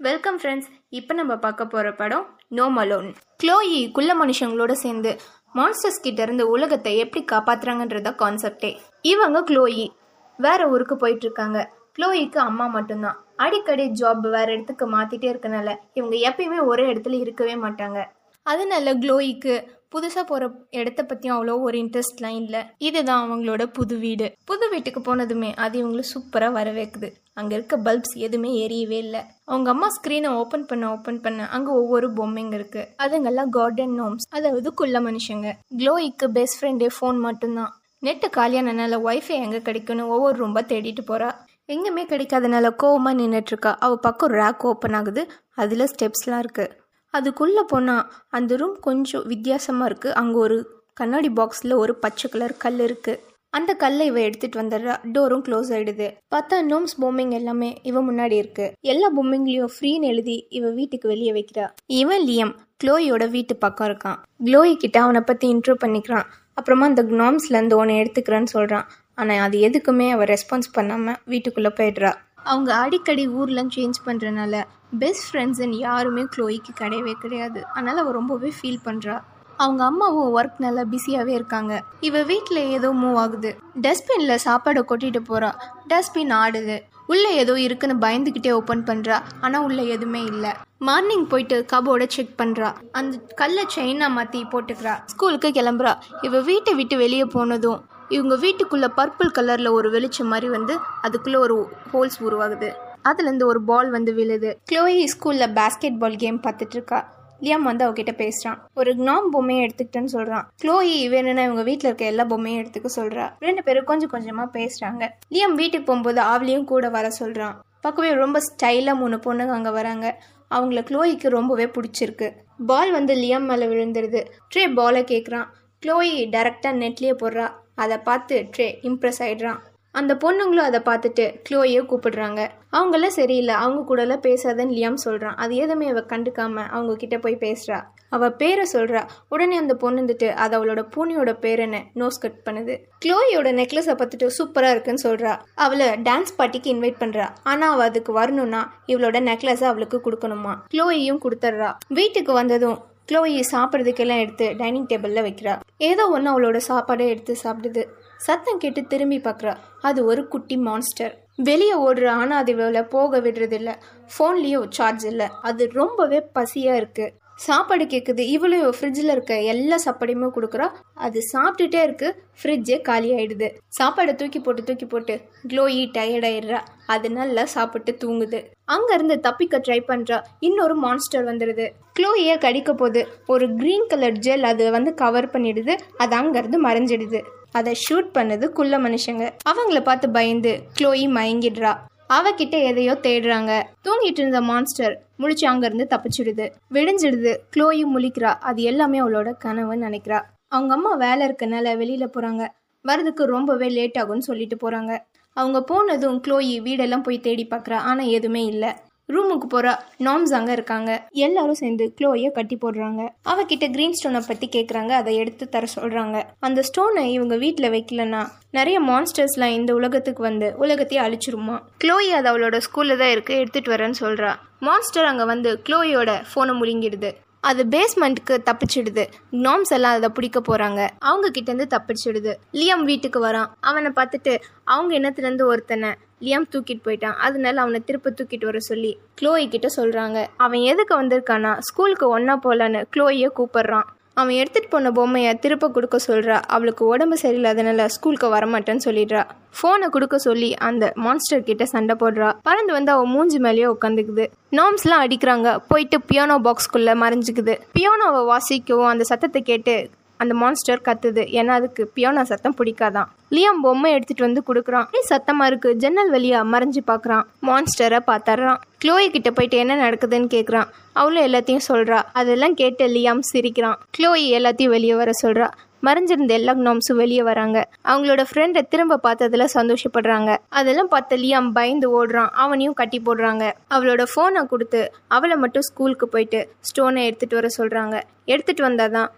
Welcome friends இப்போ நம்ம பார்க்க போகிற படம் நோ மலோன் க்ளோயி குள்ள மனுஷங்களோட சேர்ந்து மான்ஸ்டர்ஸ் கிட்ட இருந்து உலகத்தை எப்படி காப்பாத்துறாங்கன்றத கான்செப்டே இவங்க க்ளோயி வேற ஊருக்கு போயிட்டு இருக்காங்க. க்ளோயிக்கு அம்மா மட்டும்தான். அடிக்கடி ஜாப் வேற இடத்துக்கு மாத்திட்டே இருக்கனால இவங்க எப்பயுமே ஒரே இடத்துல இருக்கவே மாட்டாங்க. அதனால க்ளோயிக்கு புதுசாக போகிற இடத்த பற்றியும் அவ்வளோ ஒரு இன்ட்ரெஸ்ட்லாம் இல்லை. இதுதான் அவங்களோட புது வீடு. புது வீட்டுக்கு போனதுமே அது இவங்களை சூப்பராக வரவேக்குது அங்கே இருக்க பல்ப்ஸ் எதுவுமே எரியவே இல்லை. அவங்க அம்மா ஸ்க்ரீனை ஓப்பன் பண்ண ஓப்பன் பண்ண அங்கே ஒவ்வொரு பொம்மைங்க இருக்கு. அதுங்கெல்லாம் கார்டன் நோம்ஸ் அதாவது குள்ள மனுஷங்க. க்ளோயிக்கு பெஸ்ட் ஃப்ரெண்டே ஃபோன் மட்டும்தான். நெட்டு காலியானனால ஒய்ஃபை எங்கே கிடைக்கும்னு ஒவ்வொரு ரூம்பா தேடிட்டு போறா. எங்கேயுமே கிடைக்காதனால கோவமாக நின்றுட்டுருக்கா அவள் பக்கம் ரேக் ஓப்பன் ஆகுது. அதில் ஸ்டெப்ஸ்லாம் இருக்குது அதுக்குள்ளே போனால் அந்த ரூம் கொஞ்சம் வித்தியாசமாக இருக்குது அங்கே ஒரு கண்ணாடி பாக்ஸில் ஒரு பச்சை கலர் கல் இருக்குது அந்த கல்லை இவ எடுத்துட்டு வந்துடுறா டோரும் க்ளோஸ் ஆயிடுது. பார்த்தா நோம்ஸ் பொம்மைங்க எல்லாமே இவ முன்னாடி இருக்கு. எல்லா பொம்மைங்களையும் ஃப்ரீன்னு எழுதி இவ வீட்டுக்கு வெளியே வைக்கிறா. இவன் லியம் க்ளோயோட வீட்டு பக்கம் இருக்கான். க்ளோயி கிட்ட அவனை பத்தி இன்ட்ரோ பண்ணிக்கிறான். அப்புறமா அந்த க்னாம்ஸ்ல இருந்து ஒன்று எடுத்துக்கிறேன்னு சொல்றான். ஆனா அது எதுக்குமே அவ ரெஸ்பான்ஸ் பண்ணாம வீட்டுக்குள்ள போயிடுறா. அவங்க அடிக்கடி ஊர்லாம் சேஞ்ச் பண்ணுறனால பெஸ்ட் ஃப்ரெண்ட்ஸுன்னு யாருமே க்ளோயிக்கு கிடையவே கிடையாது. அதனால் அவள் ரொம்பவே ஃபீல் பண்ணுறா அவங்க அம்மாவும் ஒர்க் நல்லா பிஸியாகவே இருக்காங்க. இவ வீட்டில் ஏதோ மூவ் ஆகுது. டஸ்ட்பினில் சாப்பாடை கொட்டிட்டு போகிறா டஸ்ட்பின் ஆடுது. உள்ளே ஏதோ இருக்குன்னு பயந்துக்கிட்டே ஓப்பன் பண்ணுறா ஆனால் உள்ளே எதுவுமே இல்லை. மார்னிங் போயிட்டு கபோர்டை செக் பண்ணுறா அந்த கல்லை செயினாக மாற்றி போட்டுக்கிறா. ஸ்கூலுக்கு கிளம்புறா. இவ வீட்டை விட்டு வெளியே போனதும் இவங்க வீட்டுக்குள்ளே பர்பிள் கலரில் ஒரு வெளிச்சம் மாதிரி வந்து அதுக்குள்ளே ஒரு ஹோல்ஸ் உருவாகுது. அதுலேருந்து ஒரு பால் வந்து விழுது. க்ளோயி ஸ்கூலில் பேஸ்கெட் பால் கேம் பார்த்துட்டு இருக்கா லியாம் வந்து அவகிட்ட பேசுறான். ஒரு க்னாம் பொம்மையை எடுத்துக்கிட்டேன்னு சொல்றான். க்ளோயி வேணும்னா இவங்க வீட்டில் இருக்க எல்லா பொம்மையும் எடுத்துக்க சொல்றா. ரெண்டு பேரும் கொஞ்சம் கொஞ்சமா பேசுறாங்க. லியாம் வீட்டுக்கு போகும்போது அவளையும் கூட வர சொல்றான். பக்கவே ரொம்ப ஸ்டைலாக மூணு பொண்ணுங்க அங்கே வராங்க. அவங்கள க்ளோயிக்கு ரொம்பவே பிடிச்சிருக்கு. பால் வந்து லியாம் மேலே விழுந்துருது. ட்ரே பாலை கேட்குறான் க்ளோயி டைரக்டா நெட்லேயே போடுறா. அதை பார்த்து ட்ரே இம்ப்ரெஸ் ஆயிடுறான். அந்த பொண்ணுங்களும் அதை பார்த்துட்டு க்ளோயோ கூப்பிடுறாங்க. அவங்களாம் சரியில்லை. அவங்க கூடலாம் பேசாதன்னு லியாம் சொல்கிறான் அது எதுவுமே அவ கண்டுக்காம அவங்க கிட்ட போய் பேசுகிறா அவள் பேரை சொல்கிறா உடனே அந்த பொண்ணு வந்துட்டு அது அவளோட பூனியோட பேரனை நோஸ் கட் பண்ணுது. க்ளோயோட நெக்லஸை பார்த்துட்டு சூப்பராக இருக்குன்னு சொல்கிறா அவளை டான்ஸ் பார்ட்டிக்கு இன்வைட் பண்ணுறா ஆனால் அவள் அதுக்கு வரணும்னா இவளோட நெக்லஸை அவளுக்கு கொடுக்கணுமா? க்ளோயையும் கொடுத்துட்றா. வீட்டுக்கு வந்ததும் க்ளோயை சாப்பிட்றதுக்கெல்லாம் எடுத்து டைனிங் டேபிளில் வைக்கிறா. ஏதோ ஒன்று அவளோட சாப்பாடை எடுத்து சாப்பிடுது. சத்தம் கேட்டு திரும்பி பார்க்குறா அது ஒரு குட்டி மான்ஸ்டர் வெளியே ஓடுற ஆனால் அது இவளை போக விடுறதில்ல. ஃபோன்லேயும் சார்ஜ் இல்லை. அது ரொம்பவே பசியாக இருக்குது சாப்பாடு கேட்குது இவ்வளோ ஃப்ரிட்ஜில் இருக்க எல்லா சாப்பாடையுமே கொடுக்குறா. அது சாப்பிட்டுட்டே இருக்கு. ஃப்ரிட்ஜே காலி ஆயிடுது. சாப்பாடை தூக்கி போட்டு தூக்கி போட்டு க்ளோயி டயர்ட் ஆயிடுறா. அது நல்லா சாப்பிட்டு தூங்குது. அங்கேருந்து தப்பிக்க ட்ரை பண்ணுறா இன்னொரு மான்ஸ்டர் வந்துடுது க்ளோயை கடிக்க போது ஒரு க்ரீன் கலர் ஜெல் அது வந்து கவர் பண்ணிடுது. அது அங்கேருந்து மறைஞ்சிடுது. அதை ஷூட் பண்ணது குள்ள மனுஷங்க. அவங்கள பார்த்து பயந்து க்ளோயி மயங்கிடுறா. அவகிட்ட எதையோ தேடுறாங்க. தூங்கிட்டு இருந்த மான்ஸ்டர் முழிச்சு அங்கிருந்து தப்பிச்சிடுது. விடிஞ்சிடுது. க்ளோயி முழிக்கிறா. அது எல்லாமே அவளோட கனவுன்னு நினைக்கிறா. அவங்க அம்மா வேலை இருக்கனால வெளியில போறாங்க. வரதுக்கு ரொம்பவே லேட் ஆகும்னு சொல்லிட்டு போறாங்க. அவங்க போனதும் க்ளோயி வீடெல்லாம் போய் தேடி பார்க்குறா. ஆனால் எதுவுமே இல்லை. ரூமுக்கு போகிற நாம்ஸ் அங்கே இருக்காங்க. எல்லாரும் சேர்ந்து க்ளோயை கட்டி போடுறாங்க. அவகிட்ட கிரீன் ஸ்டோனை பற்றி கேட்குறாங்க அதை எடுத்து தர சொல்கிறாங்க அந்த ஸ்டோனை இவங்க வீட்டில் வைக்கலன்னா நிறைய மான்ஸ்டர்ஸ்லாம் இந்த உலகத்துக்கு வந்து உலகத்தையே அழிச்சிருமா? க்ளோயி அது அவளோட ஸ்கூலில் தான் இருக்கு. எடுத்துகிட்டு வரேன்னு சொல்கிறா மான்ஸ்டர் அங்கே வந்து க்ளோயோட ஃபோனை முழுங்கிடுது. அது பேஸ்மெண்ட்டுக்கு தப்பிச்சிடுது. நாம்ஸ் எல்லாம் அதை பிடிக்க போறாங்க. அவங்க கிட்ட இருந்து தப்பிச்சிடுது. லியம் வீட்டுக்கு வரான். அவனை பார்த்துட்டு அவங்க இனத்துலேருந்து ஒருத்தனை லியம் தூக்கிட்டு போயிட்டான். அதனால அவனை திருப்ப தூக்கிட்டு வர சொல்லி க்ளோயி கிட்ட சொல்றாங்க. அவன் எதுக்கு வந்திருக்கானா ஸ்கூலுக்கு ஒன்னா போலான்னு க்ளோயை கூப்பிடுறான். அவன் எடுத்துகிட்டு போன பொம்மையை திருப்ப கொடுக்க சொல்கிறா அவளுக்கு உடம்பு சரியில்லாதனால ஸ்கூலுக்கு வரமாட்டேன்னு சொல்லிடுறா. ஃபோனை கொடுக்க சொல்லி அந்த மான்ஸ்டர் கிட்ட சண்டை போடுறா. பறந்து வந்து அவன் மூஞ்சி மேலேயே உட்காந்துக்குது நாம்ஸ்லாம் அடிக்கிறாங்க. போயிட்டு பியானோ பாக்ஸ்குள்ளே மறைஞ்சிக்குது. பியானோவை வாசிக்கவும் அந்த சத்தத்தை கேட்டு அந்த மான்ஸ்டர் கத்துது. ஏன்னா அதுக்கு பியானோ சத்தம் பிடிக்காதான். லியம் பொம்மை எடுத்துட்டு வந்து கொடுக்குறான். சத்தமா இருக்கு. ஜன்னல் வழியா மறைஞ்சு பார்க்கறான் மான்ஸ்டரை பார்த்தர்றான் க்ளோயி கிட்ட போயிட்டு என்ன நடக்குதுன்னு கேட்குறான் அவளும் எல்லாத்தையும் சொல்றா. அதெல்லாம் கேட்டு லியாம் சிரிக்கிறான். க்ளோயி எல்லாத்தையும் வெளியே வர சொல்றா. மறைஞ்சிருந்த எல்லா நோம்ஸும் வெளியே வராங்க. அவங்களோட ஃப்ரெண்டை திரும்ப பார்த்ததுல சந்தோஷப்படுறாங்க. அதெல்லாம் பார்த்த லியாம் பயந்து ஓடுறான். அவனையும் கட்டி போடுறாங்க. அவளோட ஃபோனை கொடுத்து அவளை மட்டும் ஸ்கூலுக்கு போயிட்டு ஸ்டோனை எடுத்துட்டு வர சொல்றாங்க. எடுத்துட்டு வந்தாதான்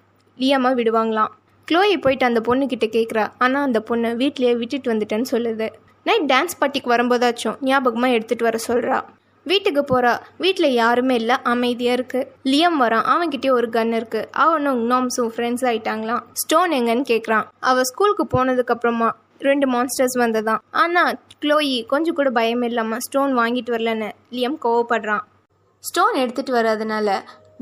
லியாமா விடுவாங்களாம். க்ளோயி போயிட்டு அந்த பொண்ணுக்கிட்ட கேட்குறா ஆனால் அந்த பொண்ணு வீட்லேயே விட்டுட்டு வந்துட்டேன்னு சொல்லுது. நைட் டான்ஸ் பார்ட்டிக்கு வரும்போதாச்சும் ஞாபகமாக எடுத்துகிட்டு வர சொல்கிறா வீட்டுக்கு போகிறா வீட்டில் யாருமே இல்லை. அமைதியாக இருக்குது லியம் வரான் அவன்கிட்டயே ஒரு கன் இருக்குது அவனும் நோம்ஸும் ஃப்ரெண்ட்ஸ் ஆகிட்டாங்களாம் ஸ்டோன் எங்கன்னு கேட்குறான் அவள் ஸ்கூலுக்கு போனதுக்கப்புறமா ரெண்டு மான்ஸ்டர்ஸ் வந்ததான் ஆனால் க்ளோயி கொஞ்சம் கூட பயம் இல்லாமல் ஸ்டோன் வாங்கிட்டு வரலன்னு லியம் கோவப்படுறான். ஸ்டோன் எடுத்துகிட்டு வராதனால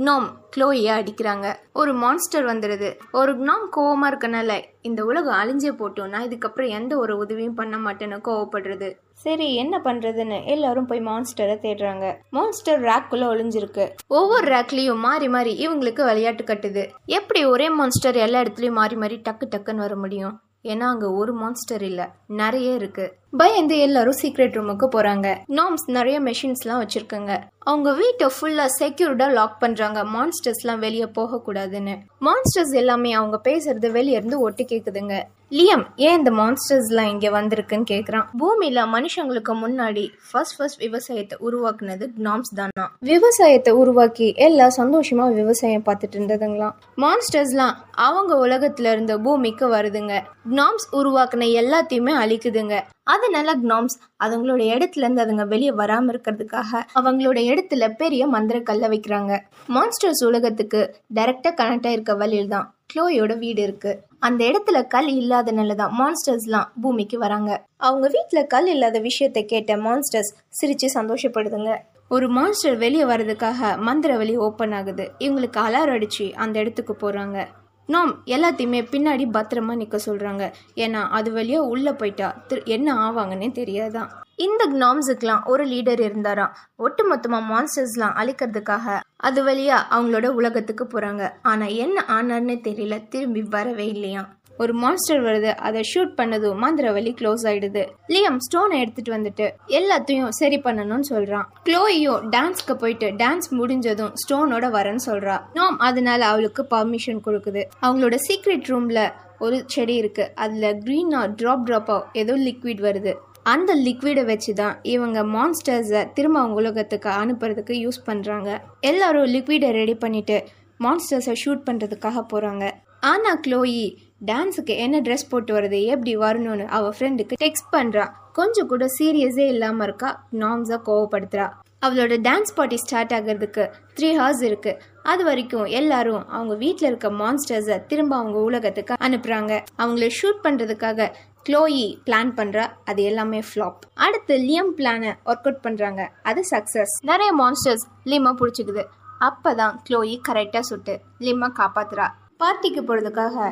க்னோம் க்ளோயை அடிக்கிறாங்க. ஒரு மான்ஸ்டர் வந்துடுது ஒரு க்னோம் கோவமாக இருக்கனால இந்த உலகம் அழிஞ்சே போட்டும் நான் இதுக்கப்புறம் எந்த ஒரு உதவியும் பண்ண மாட்டேன்னு கோவப்படுறது. சரி என்ன பண்றதுன்னு எல்லாரும் போய் மான்ஸ்டரை தேடுறாங்க. மான்ஸ்டர் ரேக்குள்ள ஒளிஞ்சிருக்கு. ஒவ்வொரு ரேக்லயும் மாறி மாறி இவங்களுக்கு விளையாட்டு கட்டுது. எப்படி ஒரே மான்ஸ்டர் எல்லா இடத்துலயும் மாறி மாறி டக்கு டக்குன்னு வர முடியும்? ஏன்னா அங்க ஒரு மான்ஸ்டர் இல்ல. நிறைய இருக்கு. பயந்து எல்லாரும் சீக்ரெட் ரூமுக்கு போறாங்க. நாம்ஸ் நிறைய மெஷின்ஸ்லாம் வச்சிருக்காங்க. அவங்க வீட்டை ஃபுல்லா செக்யூர்டா லாக் பண்றாங்க. மான்ஸ்டர்ஸ்லாம் வெளியே போக கூடாதுன்னு. மான்ஸ்டர்ஸ் எல்லாமே அவங்க பேசுறது வெளியே இருந்து ஒட்டி கேக்குதுங்க. லியம் ஏன் இந்த மான்ஸ்டர்ஸ்லாம் இங்கே வந்திருக்குன்னு கேட்குறான் பூமியில் மனுஷங்களுக்கு முன்னாடி ஃபர்ஸ்ட் ஃபர்ஸ்ட் விவசாயத்தை உருவாக்குனது நாம்ஸ் தானா? விவசாயத்தை உருவாக்கி எல்லாம் சந்தோஷமாக விவசாயம் பார்த்துட்டு இருந்ததுங்களாம். மான்ஸ்டர்ஸ்லாம் அவங்க உலகத்துல இருந்த பூமிக்கு வருதுங்க. நாம்ஸ் உருவாக்குன எல்லாத்தையுமே அழிக்குதுங்க. அதனால க்னாம்ஸ் அதுங்களோட இடத்துல இருந்து அதுங்க வெளியே வராம இருக்கிறதுக்காக அவங்களோட இடத்துல பெரிய மந்திர கல்ல வைக்கிறாங்க. மான்ஸ்டர்ஸ் உலகத்துக்கு டைரக்டா கனெக்ட் ஆயிருக்க வழியில் தான் க்ளோயோட வீடு இருக்கு. அந்த இடத்துல கல் இல்லாதனால தான் மான்ஸ்டர்ஸ்லாம் பூமிக்கு வராங்க. அவங்க வீட்டில் கல் இல்லாத விஷயத்தை கேட்ட மான்ஸ்டர்ஸ் சிரிச்சு சந்தோஷப்படுதுங்க. ஒரு மான்ஸ்டர் வெளியே வர்றதுக்காக மந்திர வழி ஓப்பன் ஆகுது. இவங்களுக்கு அலாரம் அடிச்சு அந்த இடத்துக்கு போறாங்க. நாம் எல்லாத்தையுமே பின்னாடி பத்திரமா நிற்க சொல்கிறாங்க ஏன்னா அது வழியா உள்ளே போயிட்டா திரு- என்ன ஆவாங்கன்னே தெரியாதான் இந்த க்னாம்ஸுக்கெலாம் ஒரு லீடர் இருந்தாராம் ஒட்டுமொத்தமாக மான்ஸ்டர்ஸ்லாம் அழிக்கிறதுக்காக அது வழியா அவங்களோட உலகத்துக்கு போகிறாங்க ஆனால் என்ன ஆனார்னே தெரியல திரும்பி வரவே இல்லையா ஒரு மான்ஸ்டர் வருது அதை ஷூட் பண்ணதும் மாந்திரவலி வழி க்ளோஸ் ஆயிடுது லியம் ஸ்டோனை எடுத்துட்டு வந்துட்டு எல்லாத்தையும் சரி பண்ணணும்னு சொல்றான். க்ளோயோ டான்ஸ்க்கு போயிட்டு டான்ஸ் முடிஞ்சதும் ஸ்டோனோட வரேன்னு சொல்றா. நோம் அதனால அவளுக்கு பர்மிஷன் கொடுக்குது. அவங்களோட சீக்ரெட் ரூம்ல ஒரு செடி இருக்கு. அதுல க்ரீனா ட்ராப் ட்ராப்பா ஏதோ லிக்விட் வருது. அந்த லிக்விடை வச்சு தான் இவங்க மான்ஸ்டர்ஸை திரும்ப அவங்க உலகத்துக்கு அனுப்புறதுக்கு யூஸ் பண்ணுறாங்க எல்லாரும் லிக்விடை ரெடி பண்ணிட்டு மான்ஸ்டர்ஸை ஷூட் பண்ணுறதுக்காக போகிறாங்க ஆனால் க்ளோயி டான்ஸுக்கு என்ன ட்ரெஸ் போட்டு வருது எப்படி வரணும்னு அவள் ஃப்ரெண்டுக்கு டெக்ஸ்ட் பண்ணுறா கொஞ்சம் கூட சீரியஸே இல்லாமல் இருக்கா நாம்ஸாக கோவப்படுத்துறா. அவளோட டான்ஸ் பார்ட்டி ஸ்டார்ட் ஆகிறதுக்கு த்ரீ ஹவர்ஸ் இருக்குது அது வரைக்கும் எல்லாரும் அவங்க வீட்டில் இருக்க மான்ஸ்டர்ஸை திரும்ப அவங்க உலகத்துக்கு அனுப்புகிறாங்க அவங்கள ஷூட் பண்ணுறதுக்காக க்ளோயி பிளான் பண்ணுறா அது எல்லாமே ஃப்ளாப் அடுத்து லியம் பிளானை ஒர்க் அவுட் பண்ணுறாங்க அது சக்ஸஸ் நிறைய மான்ஸ்டர்ஸ் லிம்மை பிடிச்சிக்குது. அப்போ தான் க்ளோயி கரெக்டாக சுட்டு லிம்மை காப்பாத்துறா. பார்ட்டிக்கு போகிறதுக்காக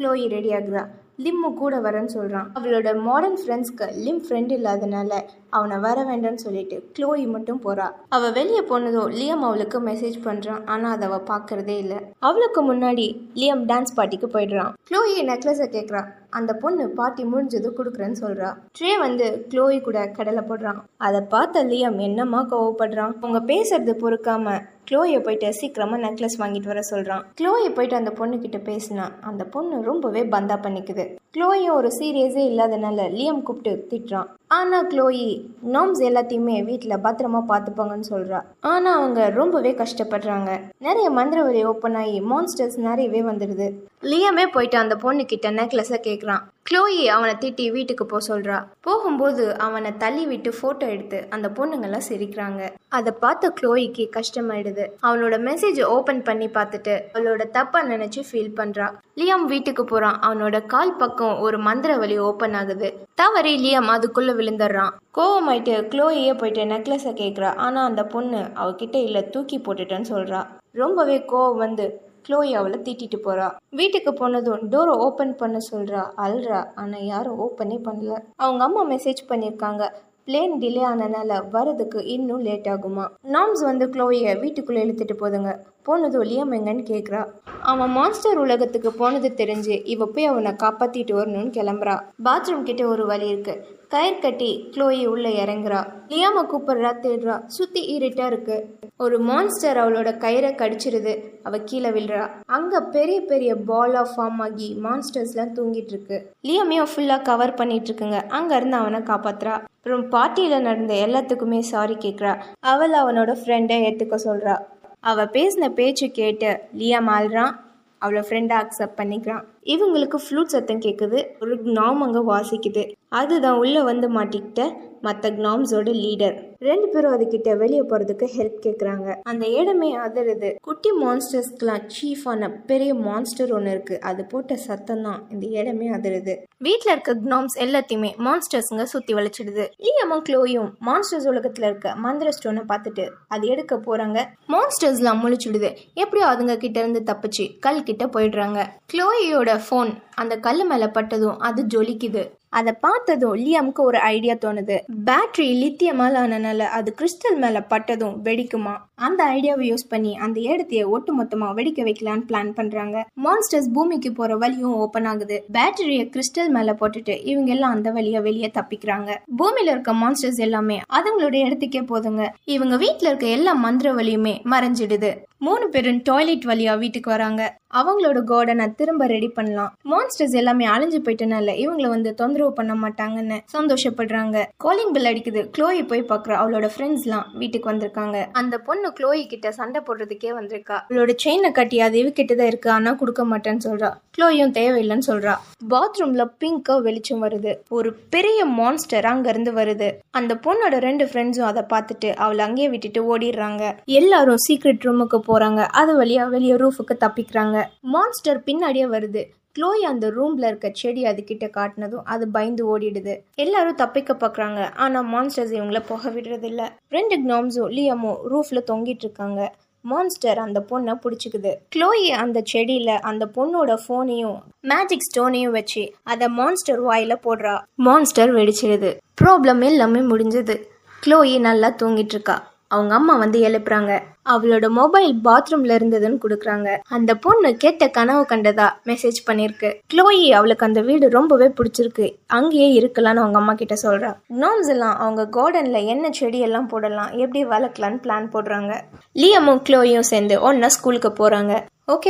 க்ளோயி ரெடி ஆகுறா லிம்மு கூட வரேன்னு சொல்கிறான் அவளோட மாடர்ன் ஃப்ரெண்ட்ஸ்க்கு லிம் ஃப்ரெண்ட் இல்லாதனால அவனை வர வேண்டாம்னு சொல்லிட்டு க்ளோயி மட்டும் போறா. அவள் வெளியே போனதும் லியம் அவளுக்கு மெசேஜ் பண்ணுறான் ஆனால் அதை அவள் பார்க்கறதே இல்லை. அவளுக்கு முன்னாடி லியம் டான்ஸ் பார்ட்டிக்கு போயிடுறான். க்ளோயி நெக்லஸை கேட்குறான் அந்த பொண்ணு பார்ட்டி முடிஞ்சதும் கொடுக்குறேன்னு சொல்றா. ட்ரே வந்து க்ளோயி கூட கடலை போடுறான். அதை பார்த்த லியம் என்னமா கோவப்படுறான். அவங்க பேசுறது பொறுக்காம க்ளோயை போயிட்டு சீக்கிரமா நெக்லஸ் வாங்கிட்டு வர சொல்றான். க்ளோயை போயிட்டு அந்த பொண்ணு கிட்ட பேசினா அந்த பொண்ணு ரொம்பவே பந்தா பண்ணிக்குது. க்ளோயை ஒரு சீரியஸே இல்லாதனால லியம் கூப்பிட்டு திட்டுறான். ஆனா க்ளோயி நாம்ஸ் எல்லாத்தையுமே வீட்டில் பத்திரமா பார்த்துப்பாங்கன்னு சொல்றா. ஆனா அவங்க ரொம்பவே கஷ்டப்படுறாங்க. நிறைய மந்திரவரி ஓப்பன் ஆகி மான்ஸ்டர்ஸ் நிறையவே வந்துடுது. லியமே போயிட்டு அந்த பொண்ணு கிட்ட நெக்லஸை கேட்குறான் க்ளோயி அவனை திட்டி வீட்டுக்கு போக சொல்றா. போகும்போது அவனை தள்ளி விட்டு போட்டோ எடுத்து அந்த பொண்ணுங்கெல்லாம் சிரிக்கிறாங்க. அதை பார்த்த க்ளோயிக்கு கஷ்டமாயிடுது. அவனோட மெசேஜ் ஓபன் பண்ணி பார்த்துட்டு அவளோட தப்பா நினைச்சு ஃபீல் பண்றா. லியம் வீட்டுக்கு போறான். அவனோட கால் பக்கம் ஒரு மந்திர வழி ஓபன் ஆகுது. தவறி லியம் அதுக்குள்ள விழுந்துடுறான். கோவமாயிட்டு க்ளோயே போயிட்டு நெக்லஸை கேட்குறா ஆனா அந்த பொண்ணு அவகிட்ட இல்ல தூக்கி போட்டுட்டேன்னு சொல்றா. ரொம்பவே கோவம் வந்து க்ளோயி அவளை திட்டிட்டு போறா. வீட்டுக்கு போனதும் டோரை ஓப்பன் பண்ண சொல்றா. அல்றா. ஆனா யாரும் ஓப்பனே பண்ணல. அவங்க அம்மா மெசேஜ் பண்ணியிருக்காங்க பிளேன் டிலே ஆனனால வரதுக்கு இன்னும் லேட் ஆகுமா? நாம்ஸ் வந்து க்ளோயை வீட்டுக்குள்ளே இழுத்துட்டு போதுங்க. போனது லியம் எங்கன்னு கேட்குறா அவன் மான்ஸ்டர் உலகத்துக்கு போனது தெரிஞ்சு இவ போய் அவனை காப்பாற்றிட்டு வரணும்னு கிளம்புறா. பாத்ரூம் கிட்ட ஒரு வழி இருக்கு. கயிறு கட்டி க்ளோயி உள்ள இறங்குறா. லியாம கூப்பிடுறா தேடுறா. சுத்தி இருட்டா இருக்கு. ஒரு மான்ஸ்டர் அவளோட கயிறை கடிச்சிருது. அவ கீழே விழுறா. அங்க பெரிய பெரிய பாலா ஃபார்ம் ஆகி மான்ஸ்டர்ஸ்லாம் தூங்கிட்டு இருக்கு. லியாமையும் ஃபுல்லா கவர் பண்ணிட்டு இருக்குங்க. அங்க இருந்து அவனை காப்பாத்துறா. அப்புறம் பார்ட்டியில நடந்த எல்லாத்துக்குமே சாரி கேக்குறா. அவள் அவனோட ஃப்ரெண்டை ஏத்துக்க சொல்றா. அவள் பேசின பேச்சு கேட்டு லியா ஆள்றான் அவளை ஃப்ரெண்டாக அக்செப்ட் பண்ணிக்கிறான். இவங்களுக்கு ஃப்ளூட் சத்தம் கேட்குது ஒரு நாம் அங்கே வாசிக்குது. அதுதான் உள்ளே வந்து மாட்டிக்கிட்ட மற்ற க்னாம்ஸோட லீடர். ரெண்டு பேரும் அதுக்கிட்ட வெளியே போகிறதுக்கு ஹெல்ப் கேட்குறாங்க அந்த இடமே அதிருது. குட்டி மான்ஸ்டர்ஸ்க்குலாம் சீஃபான பெரிய மான்ஸ்டர் ஒன்று இருக்குது அது போட்ட சத்தம் தான் இந்த இடமே அதிருது. வீட்டில் இருக்க க்னாம்ஸ் எல்லாத்தையுமே மான்ஸ்டர்ஸுங்க சுற்றி வளைச்சிடுது லியமும் க்ளோயும் மான்ஸ்டர்ஸ் உலகத்தில் இருக்க மந்திர ஸ்டோனை பார்த்துட்டு அது எடுக்க போகிறாங்க மான்ஸ்டர்ஸ்லாம் முழிச்சுடுது. எப்படியோ அதுங்க கிட்ட இருந்து தப்பிச்சு கல் கிட்ட போயிடுறாங்க. க்ளோயோட ஃபோன் அந்த கல் மேலே பட்டதும் அது ஜொலிக்குது. அதை பார்த்ததும் லியம்க்கு ஒரு ஐடியா தோணுது. பேட்டரி லித்தியமால் ஆனனால அது கிறிஸ்டல் மேலே பட்டதும் வெடிக்குமா? அந்த ஐடியாவை யூஸ் பண்ணி அந்த இடத்தைய ஒட்டு மொத்தமாக வெடிக்க வைக்கலான்னு பிளான் பண்ணுறாங்க மான்ஸ்டர்ஸ் பூமிக்கு போகிற வழியும் ஓப்பன் ஆகுது. பேட்டரியை கிறிஸ்டல் மேலே போட்டுட்டு இவங்க எல்லாம் அந்த வழியா வெளியே தப்பிக்கிறாங்க. பூமியில இருக்க மான்ஸ்டர்ஸ் எல்லாமே அதுங்களுடைய இடத்துக்கே போதுங்க. இவங்க வீட்டில் இருக்க எல்லா மந்திர வழியுமே மறைஞ்சிடுது. மூணு பேரும் டாய்லெட் வழியா வீட்டுக்கு வராங்க. அவங்களோட கார்டனை திரும்ப ரெடி பண்ணலாம். மான்ஸ்டர்ஸ் எல்லாமே அழிஞ்சு போயிட்டனால இவங்கள வந்து தொந்தரவு பண்ண மாட்டாங்கன்னு சந்தோஷப்படுறாங்க. காலிங் பில் அடிக்குது. க்ளோயி போய் பார்க்குற அவளோட ஃப்ரெண்ட்ஸ்லாம் வீட்டுக்கு வந்திருக்காங்க. அந்த பொண்ணு க்ளோயி கிட்ட சண்டை போடுறதுக்கே வந்திருக்கா. அவளோட செயினை கட்டி அது இவ தான் இருக்கு. ஆனா கொடுக்க மாட்டேன்னு சொல்றா. க்ளோயும் தேவையில்லைன்னு சொல்றா. பாத்ரூம்ல பிங்கா வெளிச்சம் வருது. ஒரு பெரிய மான்ஸ்டர் அங்க இருந்து வருது. அந்த பொண்ணோட ரெண்டு ஃப்ரெண்ட்ஸும் அதை பார்த்துட்டு அவளை அங்கேயே விட்டுட்டு ஓடிடுறாங்க. எல்லாரும் சீக்ரெட் ரூமுக்கு போறாங்க. அது வழியா வெளியே ரூஃபுக்கு தப்பிக்கிறாங்க. மான்ஸ்டர் பின்னாடியே வருது. க்ளோய் அந்த ரூம்ல இருக்க செடி அதுக்கிட்ட காட்டினதும் அது பயந்து ஓடிடுது. எல்லாரும் தப்பிக்க பார்க்குறாங்க. ஆனா மான்ஸ்டர்ஸ் இவங்கள போக விடுறது இல்ல. ரெண்டு க்னோம்ஸும் லியமும் ரூஃப்ல தொங்கிட்டு இருக்காங்க. மான்ஸ்டர் அந்த பொண்ணை பிடிச்சிக்குது. க்ளோயி அந்த செடியில அந்த பொண்ணோட ஃபோனையும் மேஜிக் ஸ்டோனையும் வச்சு அதை மான்ஸ்டர் வாயில போடுறா. மான்ஸ்டர் வெடிச்சிடுது ப்ராப்ளம் எல்லாமே முடிஞ்சது. க்ளோயி நல்லா தூங்கிட்டு இருக்கா. அவங்க அம்மா வந்து எழுப்புறாங்க. அவளோட மொபைல் பாத்ரூம்ல இருந்ததுன்னு கொடுக்குறாங்க. அந்த பொண்ணு கேட்ட கனவு கண்டதா மெசேஜ் பண்ணிருக்கு. க்ளோயி அவளுக்கு அந்த வீடு ரொம்பவே பிடிச்சிருக்கு. அங்கேயே இருக்கலாம்னு அவங்க அம்மா கிட்ட சொல்றா. நோம்ஸ் எல்லாம் அவங்க கார்டன்ல என்ன செடி எல்லாம் போடலாம் எப்படி வளர்க்கலான்னு பிளான் போடுறாங்க. லியமும் க்ளோயும் சேர்ந்து ஒன்னா ஸ்கூலுக்கு போறாங்க. ஓகே